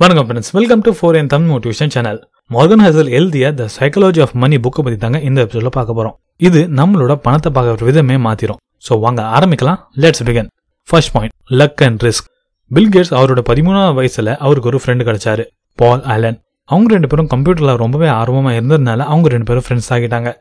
வணக்கம் friends welcome to four N Tamil motivation channel Morgan Housel எழுதிய the psychology of money புக்கை பற்றி தாங்க இந்த எபிசோட பார்க்க போகிறோம் இது நம்மளோட பணத்தை பார்க்குற விதமே மாத்திரும். ஸோ வாங்க ஆரம்பிக்கலாம். Let's begin first point luck and risk Bill Gates அவரோட பதிமூணாவது வயசுல அவருக்கு ஒரு ஃப்ரெண்டு கிடைச்சாரு. பால் ஆலன் அவங்க ரெண்டு பேரும் கம்ப்யூட்டர்ல ரொம்பவே ஆர்வமா இருந்ததுனால அவங்க ரெண்டு பேரும் ஃப்ரெண்ட்ஸ் ஆகிட்டாங்க.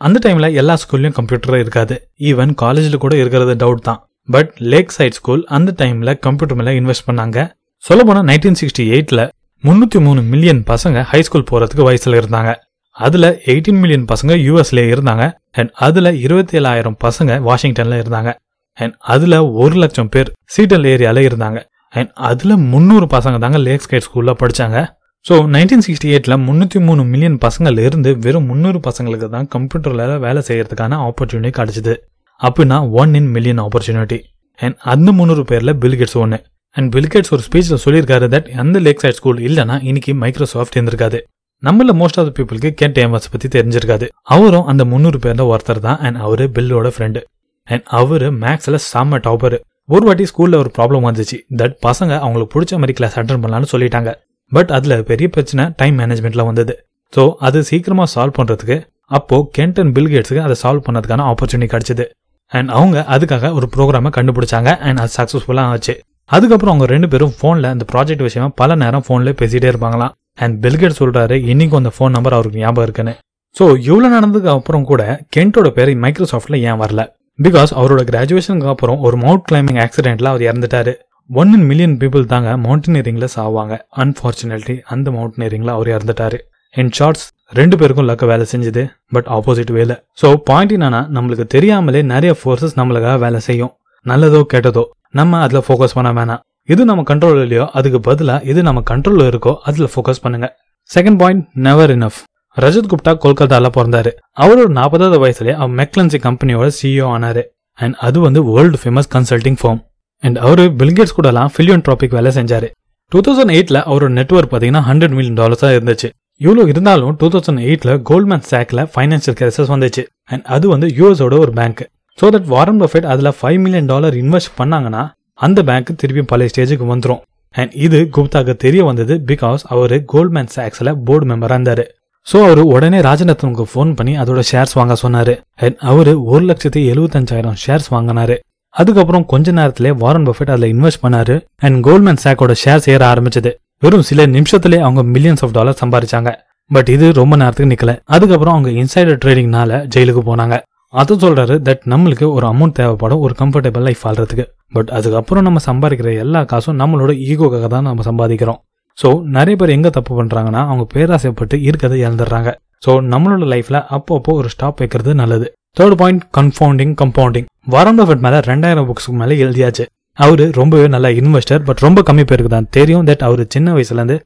அந்த டைம்ல எல்லா ஸ்கூல்லையும் கம்ப்யூட்டர் இருக்காது. ஈவன் காலேஜ்ல கூட இருக்கிறது டவுட் தான். பட் லேக் சைட் ஸ்கூல் அந்த டைம்ல கம்ப்யூட்டர் மேல இன்வெஸ்ட் பண்ணாங்க. சொல்ல போனா நைன்டீன் சிக்ஸ்டி எயிட்ல முன்னூத்தி மூணு மில்லியன் பசங்க ஹை ஸ்கூல் போறதுக்கு வயசுல இருந்தாங்க. அதுல எயிட்டீன் மில்லியன் பசங்க யூஎஸ்ல இருந்தாங்க. அண்ட் அதுல இருபத்தி ஏழாயிரம் பசங்க வாஷிங்டன்ல இருந்தாங்க. அண்ட் அதுல ஒரு லட்சம் பேர் சீட்டல் ஏரியால இருந்தாங்க. அண்ட் அதுல முந்நூறு பசங்க தாங்க லேக் ஸ்கேட் ஸ்கூல்ல படிச்சாங்க. ஸோ நைன்டீன் சிக்ஸ்டி எயிட்ல முன்னூத்தி மூணு மில்லியன் பசங்கள் இருந்து வெறும் முந்நூறு பசங்களுக்கு தான் கம்ப்யூட்டர்ல வேலை செய்யறதுக்கான ஆப்பர்ச்சுனிட்டி கிடச்சிது. அப்படின்னா one in million opportunity and அந்த முந்நூறு பேர்ல பில்கெட்ஸ் ஒன்று அண்ட் பில்கேட்ஸ் ஒரு ஸ்பீச்சில் சொல்லியிருக்காரு தட் அந்த லேக் சைட் ஸ்கூல் இல்லைன்னா இன்னைக்கு மைக்ரோசாஃப்ட் இருந்திருக்காது நம்மள மோஸ்ட் ஆஃப் த பீப்புளுக்கு கேட் ஏமாஸ் பத்தி தெரிஞ்சிருக்காது. அவரும் அந்த முந்நூறு பேர்ல ஒருத்தர் தான் அண்ட் அவரு பில்லோட ஃப்ரெண்டு அண்ட் அவரு மேக்ஸ்ல செம்ம டாப்பர் ஒரு வாட்டி ஸ்கூல்ல ஒரு ப்ராப்ளம் வந்துச்சு. தட் பசங்க அவங்களுக்கு பிடிச்ச மாதிரி கிளாஸ் அட்டன் பண்ணலாம்னு சொல்லிட்டாங்க. பட் அதுல பெரிய பிரச்சனை டைம் மேனேஜ்மெண்ட்ல வந்தது. ஸோ அது சீக்கிரமா சால்வ் பண்றதுக்கு அப்போ கென்ட் அண்ட் பில்கேட்ஸுக்கு அதை சால்வ் பண்ணதுக்கான ஆப்பர்ச்சுனிட்டி கிடைச்சது. அண்ட் அவங்க அதுக்காக ஒரு ப்ரோக்ராமை கண்டுபிடிச்சாங்க. அண்ட் அது சக்ஸஸ்ஃபுல்லாக ஆச்சு. அதுக்கப்புறம் அவங்க ரெண்டு பேரும் ஃபோனில் அந்த ப்ராஜெக்ட் விஷயமா பல நேரம் ஃபோனில் பேசிகிட்டே இருப்பாங்களாம். அண்ட் பில்கேட் சொல்கிறாரு இன்னைக்கும் அந்த ஃபோன் நம்பர் அவருக்கு ஞாபகம் இருக்குன்னு. ஸோ இவ்வளோ நடந்ததுக்கு அப்புறம் கூட கென்ட்டோட பேர் மைக்ரோசாஃப்டில் ஏன் வரல? பிகாஸ் அவரோட கிராஜுவேஷனுக்கு அப்புறம் ஒரு மவுண்ட் கிளைம்பிங் ஆக்சிடென்ட்ல அவர் இறந்துட்டாரு. ஒன் இன் மில்லியன் பீப்புள் தாங்க மவுண்டனியரிங்கில் சாவாங்க. அன்ஃபார்ச்சுனேட்லி அந்த மவுண்டனியரிங்ல அவர் இறந்துட்டாரு. இன் ஷார்ட்ஸ் ரெண்டு பேருக்கும் லக்க வேலை செஞ்சது பட் ஆப்போசிட் வேலை ஸோ பாயிண்ட் என்னன்னா நம்மளுக்கு தெரியாமலே நிறைய ஃபோர்ஸஸ் நம்மளுக்காக வேலை செய்யும். நல்லதோ கெட்டதோ. நம்ம அதில் ஃபோக்கஸ் பண்ண வேணாம். இது நம்ம கண்ட்ரோல் இல்லையோ அதுக்கு பதிலாக எது நம்ம கண்ட்ரோலில் இருக்கோ அதில் ஃபோக்கஸ் பண்ணுங்க. Second point never enough Rajat Gupta கொல்கத்தால பிறந்தாரு. அவரோட நாற்பதாவது வயசுலேயே அவர் மெக்லன்சி கம்பெனியோட சிஇஓ ஆனாரு. அண்ட் அது வந்து world famous consulting firm and our Bill Gates கூடலாம் ஃபில்லியன் ட்ராபிக் வேலை செஞ்சாரு. டூ தௌசண்ட் எயிட்ல அவரோட நெட்ஒர்க் பார்த்தீங்கன்னா ஹண்ட்ரட் மில்லியன் டாலர்ஸாக இருந்துச்சு. இவ்வளோ இருந்தாலும் டூ தௌசண்ட் எயிட்ல கோல்ட்மேன் சாக்ல ஃபைனான்சியல் கிரைசஸ் வந்துச்சு. அண்ட் அது வந்து யூஎஸோட ஒரு bank so that Warren Buffett அதில் ஃபைவ் மில்லியன் டாலர் இன்வெஸ்ட் பண்ணாங்கன்னா அந்த பேங்க் திருப்பி பழைய ஸ்டேஜுக்கு வந்துடும் அண்ட் இது குப்தாக்கு தெரிய வந்தது பிகாஸ் அவர் கோல்ட்மேன் சாக்ஸில் போர்டு மெம்பராக இருந்தார். ஸோ அவர் உடனே ராஜரத்னுக்கு ஃபோன் பண்ணி அதோட ஷேர்ஸ் வாங்க சொன்னாரு. அண்ட் அவர் ஒரு லட்சத்தி எழுபத்தஞ்சாயிரம் ஷேர்ஸ் வாங்கினாரு. அதுக்கப்புறம் கொஞ்ச நேரத்திலே வாரன் பஃபெட் அதில் இன்வெஸ்ட் பண்ணாரு. அண்ட் கோல்ட்மேன் சாக்கோட ஷேர்ஸ் ஏற ஆரம்பிச்சது. வெறும் சில நிமிஷத்திலே அவங்க மில்லியன்ஸ் ஆஃப் டாலர் சம்பாதிச்சாங்க பட் இது ரொம்ப நேரத்துக்கு நிக்கல. அதுக்கப்புறம் அவங்க இன்சைடர் ட்ரேடிங்னால ஜெயிலுக்கு போனாங்க. அது சொல்றாரு தட் நம்மளுக்கு ஒரு அமௌண்ட் தேவைப்படும் ஒரு கம்ஃபர்டபுள் லைஃப் வாழ்றதுக்கு. பட் அதுக்கப்புறம் நம்ம சம்பாதிக்கிற எல்லா காசும் நம்மளோட ஈகோக்காக தான் நம்ம சம்பாதிக்கிறோம். ஸோ நிறைய பேர் எங்க தப்பு பண்றாங்கன்னா அவங்க பேராசைப்பட்டு இருக்கிறத இழந்துடுறாங்க. ஸோ நம்மளோட லைஃப்ல அப்பப்போ ஒரு ஸ்டாப் வைக்கிறது நல்லது. Third point confounding compounding Warren Buffett மேல ரெண்டாயிரம் புக்ஸ்க்கு மேலே எழுதியாச்சு. அவரு ரொம்பவே நல்ல இன்வெஸ்டர் பட் ரொம்ப கம்மி பேருக்கு தான் தெரியும் தட் அவர் சின்ன வயசுல இருந்து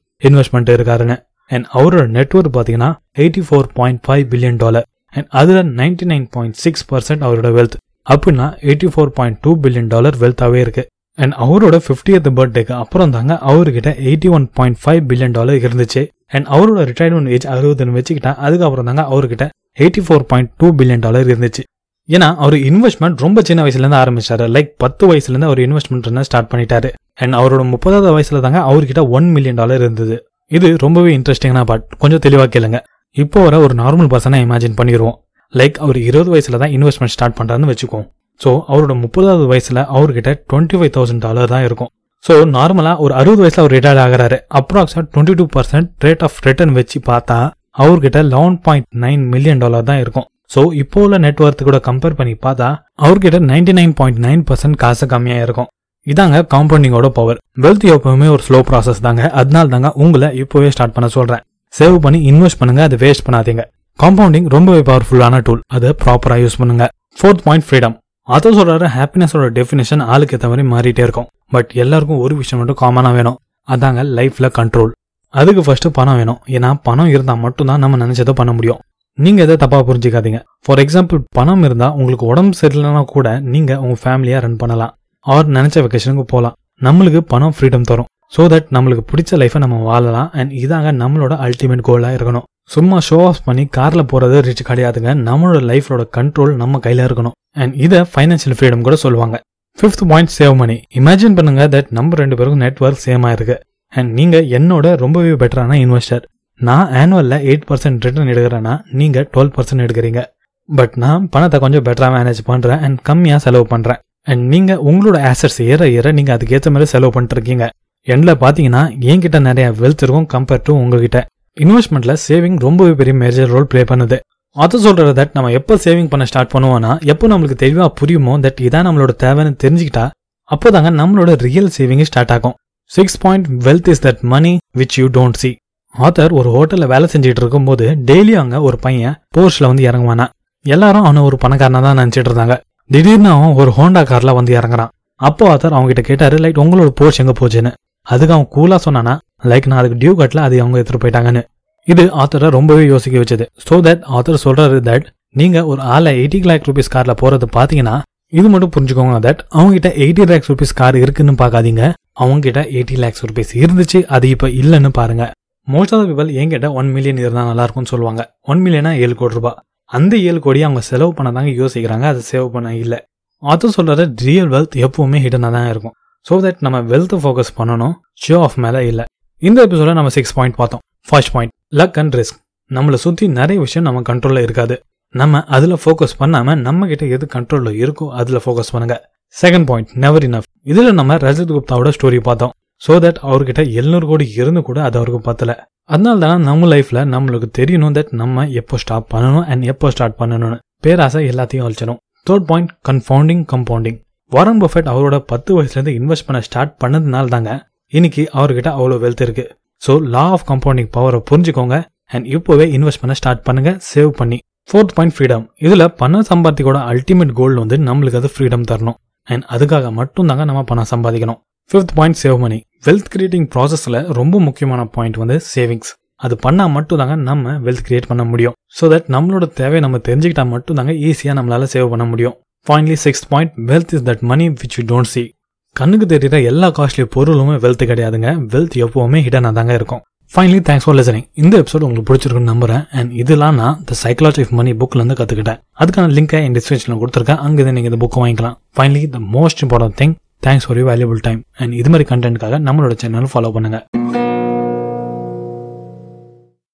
இருக்காருன்னு அண்ட் அவரோட நெட்ஒர்க் பாத்தீங்கன்னா eighty four point five billion dollar and அதில் ninety nine point six percent அவரோட வெல்த் அப்படின்னா eighty four point two billion dollar வெல்த்தாகவே இருக்கு. அண்ட் அவரோட ஃபிஃப்டியத் பர்த்டேக்கு அப்புறம் தாங்க அவர்கிட்ட eighty one point five billion dollar இருந்துச்சு. அண்ட் அவரோட ரிட்டையர்மெண்ட் ஏஜ் அறுபதுன்னு வச்சுக்கிட்டா அதுக்கப்புறம் தாங்க அவர்கிட்ட eighty four point two billion dollar இருந்துச்சு. ஏன்னா அவர் இன்வெஸ்ட்மெண்ட் ரொம்ப சின்ன வயசுலேருந்து ஆரம்பிச்சாரு. லைக் பத்து வயசுலேருந்து அவர் இன்வெஸ்ட்மெண்ட் ஸ்டார்ட் பண்ணிட்டாரு. அண்ட் அவரோட முப்பதாவது வயசுல தாங்க அவர்கிட்ட ஒன் மில்லியன் டாலர் இருந்தது. இது ரொம்பவே இன்ட்ரெஸ்டிங்கான பார்ட் கொஞ்சம் தெளிவாக கேளுங்க. இப்போ வர ஒரு நார்மல் பர்சனை இமேஜின் பண்ணிடுவோம் லைக் அவர் இருபது வயசுல தான் இன்வெஸ்ட்மெண்ட் ஸ்டார்ட் பண்ணுறாருன்னு வச்சுக்கோம். ஸோ அவரோட முப்பதாவது வயசுல அவர்கிட்ட டுவெண்ட்டி ஃபைவ் தௌசண்ட் டாலர் தான் இருக்கும். ஸோ நார்மலாக ஒரு அறுபது வயசுல அவர் ரிட்டையர்ட் ஆகிறாரு. அப்ராக்ஸாக twenty two percent rate of return வச்சு பார்த்தா அவர்கிட்ட eleven point nine million dollar தான் இருக்கும். ஸோ இப்போ உள்ள நெட்ஒர்க் கூட கம்பேர் பண்ணி பார்த்தா அவர்கிட்ட ninety nine point nine percent காசு கம்மியாக இருக்கும். இதாங்க காம்பவுண்டிங்கோட பவர் வெல்த் எப்பவுமே ஒரு ஸ்லோ ப்ராசஸ் தாங்க. அதனால தாங்க உங்களை இப்போவே ஸ்டார்ட் பண்ண சொல்றேன். சேவ் பண்ணி இன்வெஸ்ட் பண்ணுங்க அதை வேஸ்ட் பண்ணாதீங்க. காம்பவுண்டிங் ரொம்பவே பவர்ஃபுல்லான டூல் அதை ப்ராப்பரா யூஸ் பண்ணுங்க. ஃபோர்த் பாயிண்ட் ஃப்ரீடம் அதை சொல்கிற ஹாப்பினஸோட டெஃபினேஷன் ஆளுக்கு ஏற்ற மாதிரி மாறிட்டே இருக்கும். பட் எல்லாருக்கும் ஒரு விஷயம் மட்டும் காமனா வேணும். அதாங்க லைஃப்ல கண்ட்ரோல் அதுக்கு ஃபர்ஸ்ட் பணம் வேணும். ஏன்னா பணம் இருந்தா மட்டும்தான் நம்ம நினைச்சதை பண்ண முடியும். நீங்க எதை தப்பா புரிஞ்சுக்காதீங்க. ஃபார் எக்ஸாம்பிள் பணம் இருந்தா உங்களுக்கு உடம்பு சரியில்லைனா கூட நீங்க உங்க ஃபேமிலியா ரன் பண்ணலாம். ஆர் நினைச்ச வெக்கேஷனுக்கு போகலாம் நம்மளுக்கு பணம் ஃப்ரீடம் தரும். ஸோ தட் நம்மளுக்கு பிடிச்ச லைஃபை நம்ம வாழலாம். அண்ட் இதாங்க நம்மளோட அல்டிமேட் கோலாக இருக்கணும். சும்மா ஷோ ஆஃப் பண்ணி காரில் போகிறது ரிச் கிடையாதுங்க. நம்மளோட லைஃபோட கண்ட்ரோல் நம்ம கையில் இருக்கணும். அண்ட் இதை ஃபைனான்சியல் ஃப்ரீடம் கூட சொல்லுவாங்க. Fifth point save money imagine பண்ணுங்க தட் நம்ம ரெண்டு பேருக்கும் நெட்ஒர்க் சேம் இருக்கு அண்ட் நீங்கள் என்னோட ரொம்பவே பெட்டரான இன்வெஸ்டர் நான் ஆனுவலில் எயிட் பர்சன்ட் ரிட்டர்ன் எடுக்கிறேன்னா நீங்கள் டுவெல் பர்சன்ட் எடுக்கிறீங்க. பட் நான் பணத்தை கொஞ்சம் பெட்டரா மேனேஜ் பண்ணுறேன் அண்ட் கம்மியாக செலவு பண்ணுறேன் அண்ட் நீங்கள் உங்களோட ஆசட்ஸ் ஏற ஏற நீங்கள் அதுக்கேற்ற மாதிரி செலவு பண்ணிட்டு இருக்கீங்க. எண்ட்ல பாத்தீங்கன்னா என்கிட்ட நிறைய வெல்த் இருக்கும் கம்பேர்ட் டு உங்ககிட்ட. இன்வெஸ்ட்மெண்ட்ல சேவிங் ரொம்பவே பெரிய மேஜர் ரோல் ப்ளே பண்ணுது. அது சொல்றது தட் நம்ம எப்போ சேவிங் பண்ண ஸ்டார்ட் பண்ணுவோம்னா எப்போ நம்மளுக்கு தெளிவா புரியுமோ தட் இதான் நம்மளோட தேவைன்னு தெரிஞ்சுக்கிட்டா அப்போதாங்க நம்மளோட ரியல் சேவிங் ஸ்டார்ட் ஆகும். Six point wealth is that money which you don't see author ஒரு ஹோட்டல்ல வேலை செஞ்சுட்டு இருக்கும்போது டெய்லி அங்க ஒரு பையன் போர்ஸ்ல வந்து இறங்குவானா? எல்லாரும் அவனை ஒரு பணக்காரனா தான் நினைச்சிட்டு இருந்தாங்க. திடீர்னு அவன் ஒரு ஹோண்டா கார்ல வந்து இறங்குறான். அப்போ ஆத்தர் அவங்க கிட்ட கேட்டாரு லைட் உங்களோட போர்ஸ் எங்க போச்சுன்னு? அதுக்கு அவன் கூலா சொன்னானா லைக் நான் அதுக்கு டியூ கட்டல அது அவங்க எடுத்துகிட்டு போயிட்டாங்கன்னு. இது ஆத்தரை ரொம்பவே யோசிக்க வச்சது. ஸோ தட் ஆத்தர் சொல்றாரு தட் நீங்க ஒரு ஆளை எயிட்டி லேக் ருபீஸ் கார்ல போறது பாத்தீங்கன்னா இது மட்டும் புரிஞ்சுக்கோங்க தட் அவங்க கிட்ட எயிட்டி லேக்ஸ் ருபீஸ் கார் இருக்குன்னு பார்க்காதீங்க. அவங்க கிட்ட எயிட்டி லேக்ஸ் ருபீஸ் இருந்துச்சு அது இப்ப இல்லைன்னு பாருங்க. மோஸ்ட் ஆஃப் பீப்பிள் என்கிட்ட ஒன் மில்லியன் இருந்தா நல்லா இருக்கும்னு சொல்லுவாங்க. ஒன் மில்லியனா ஏழு கோடி ரூபாய் அந்த ஏழு கோடி அவங்க செலவு பண்ண தாங்க யோசிக்கிறாங்க அதை சேவ் பண்ண இல்ல. ஆத்தர் சொல்றது ரியல் வெல்த் எப்பவுமே ஹிடனா தான் இருக்கும். ஸோ தட் நம்ம வெல்த் ஃபோக்கஸ் பண்ணணும் ஷோ ஆஃப் மேலே இல்லை. இந்த எபிசோட நம்ம சிக்ஸ் பாயிண்ட் பார்த்தோம். First point luck and risk நம்மளை சுற்றி நிறைய விஷயம் நம்ம கண்ட்ரோலில் இருக்காது. நம்ம அதில் ஃபோக்கஸ் பண்ணாமல் நம்ம கிட்ட எது கண்ட்ரோலில் இருக்கோ அதில் ஃபோக்கஸ் பண்ணுங்க. செகண்ட் பாயிண்ட் நெவர் இனஃப் இதில் நம்ம ரஜித் குப்தாவோட ஸ்டோரி பார்த்தோம். ஸோ தட் அவர்கிட்ட எழுநூறு கோடி இருந்து கூட அது அவருக்கு பத்தல. அதனால தானே நம்ம லைஃப்ல நம்மளுக்கு தெரியணும் தட் நம்ம எப்போ ஸ்டாப் பண்ணணும் அண்ட் எப்போ ஸ்டார்ட் பண்ணணும்னு. பேராசை எல்லாத்தையும் அழிச்சிடும் third point confounding compounding Warren Buffett அவரோட பத்து வயசுலேருந்து இன்வெஸ்ட் பண்ண ஸ்டார்ட் பண்ணதுனால தாங்க இன்னைக்கு அவர்கிட்ட அவ்வளோ வெல்த் இருக்கு. ஸோ லா ஆஃப் கம்பவுண்டிங் பவரை புரிஞ்சுக்கோங்க அண்ட் இப்போவே இன்வெஸ்ட் பண்ண ஸ்டார்ட் பண்ணுங்க சேவ் பண்ணி. ஃபோர்த் பாயிண்ட் ஃப்ரீடம் இதில் பணம் சம்பாதிக்கோட அல்டிமேட் கோல் வந்து நம்மளுக்கு அது ஃப்ரீடம் தரணும். அண்ட் அதுக்காக மட்டும் தாங்க நம்ம பணம் சம்பாதிக்கணும். Fifth point save money wealth creating ப்ராசஸில் ரொம்ப முக்கியமான பாயிண்ட் வந்து சேவிங்ஸ் அது பண்ணால் மட்டும் தாங்க நம்ம வெல்த் கிரியேட் பண்ண முடியும். ஸோ தட் நம்மளோட தேவையை நம்ம தெரிஞ்சுக்கிட்டா மட்டும் தாங்க ஈஸியாக நம்மளால சேவ் பண்ண முடியும். Finally sixth point wealth is that money which you don't see கண்ணுக்கு தெரியுற எல்லா காஸ்ட்லி பொருளுமே வெல்த் கிடையாதுங்க. வெல்த் எப்பவுமே ஹிடனாக தாங்க இருக்கும். ஃபைனலி தேங்க்ஸ் ஃபார் லிசனிங் இந்த எபிசோட் உங்களுக்கு பிடிச்சிருக்குன்னு நம்புறேன். அண்ட் இதெல்லாம் நான் த சைக்காலஜி ஆஃப் மணி புக்லேருந்து கற்றுக்கிட்டேன் அதுக்கான லிங்கை என் டிஸ்கிரிப்ஷனில் கொடுத்துருக்கேன். அங்கே நீங்கள் இந்த புக்கை வாங்கிக்கலாம். Finally the most important thing thanks for you valuable time and இது மாதிரி கண்டென்ட்காக நம்மளோட சேனல் ஃபாலோ பண்ணுங்க.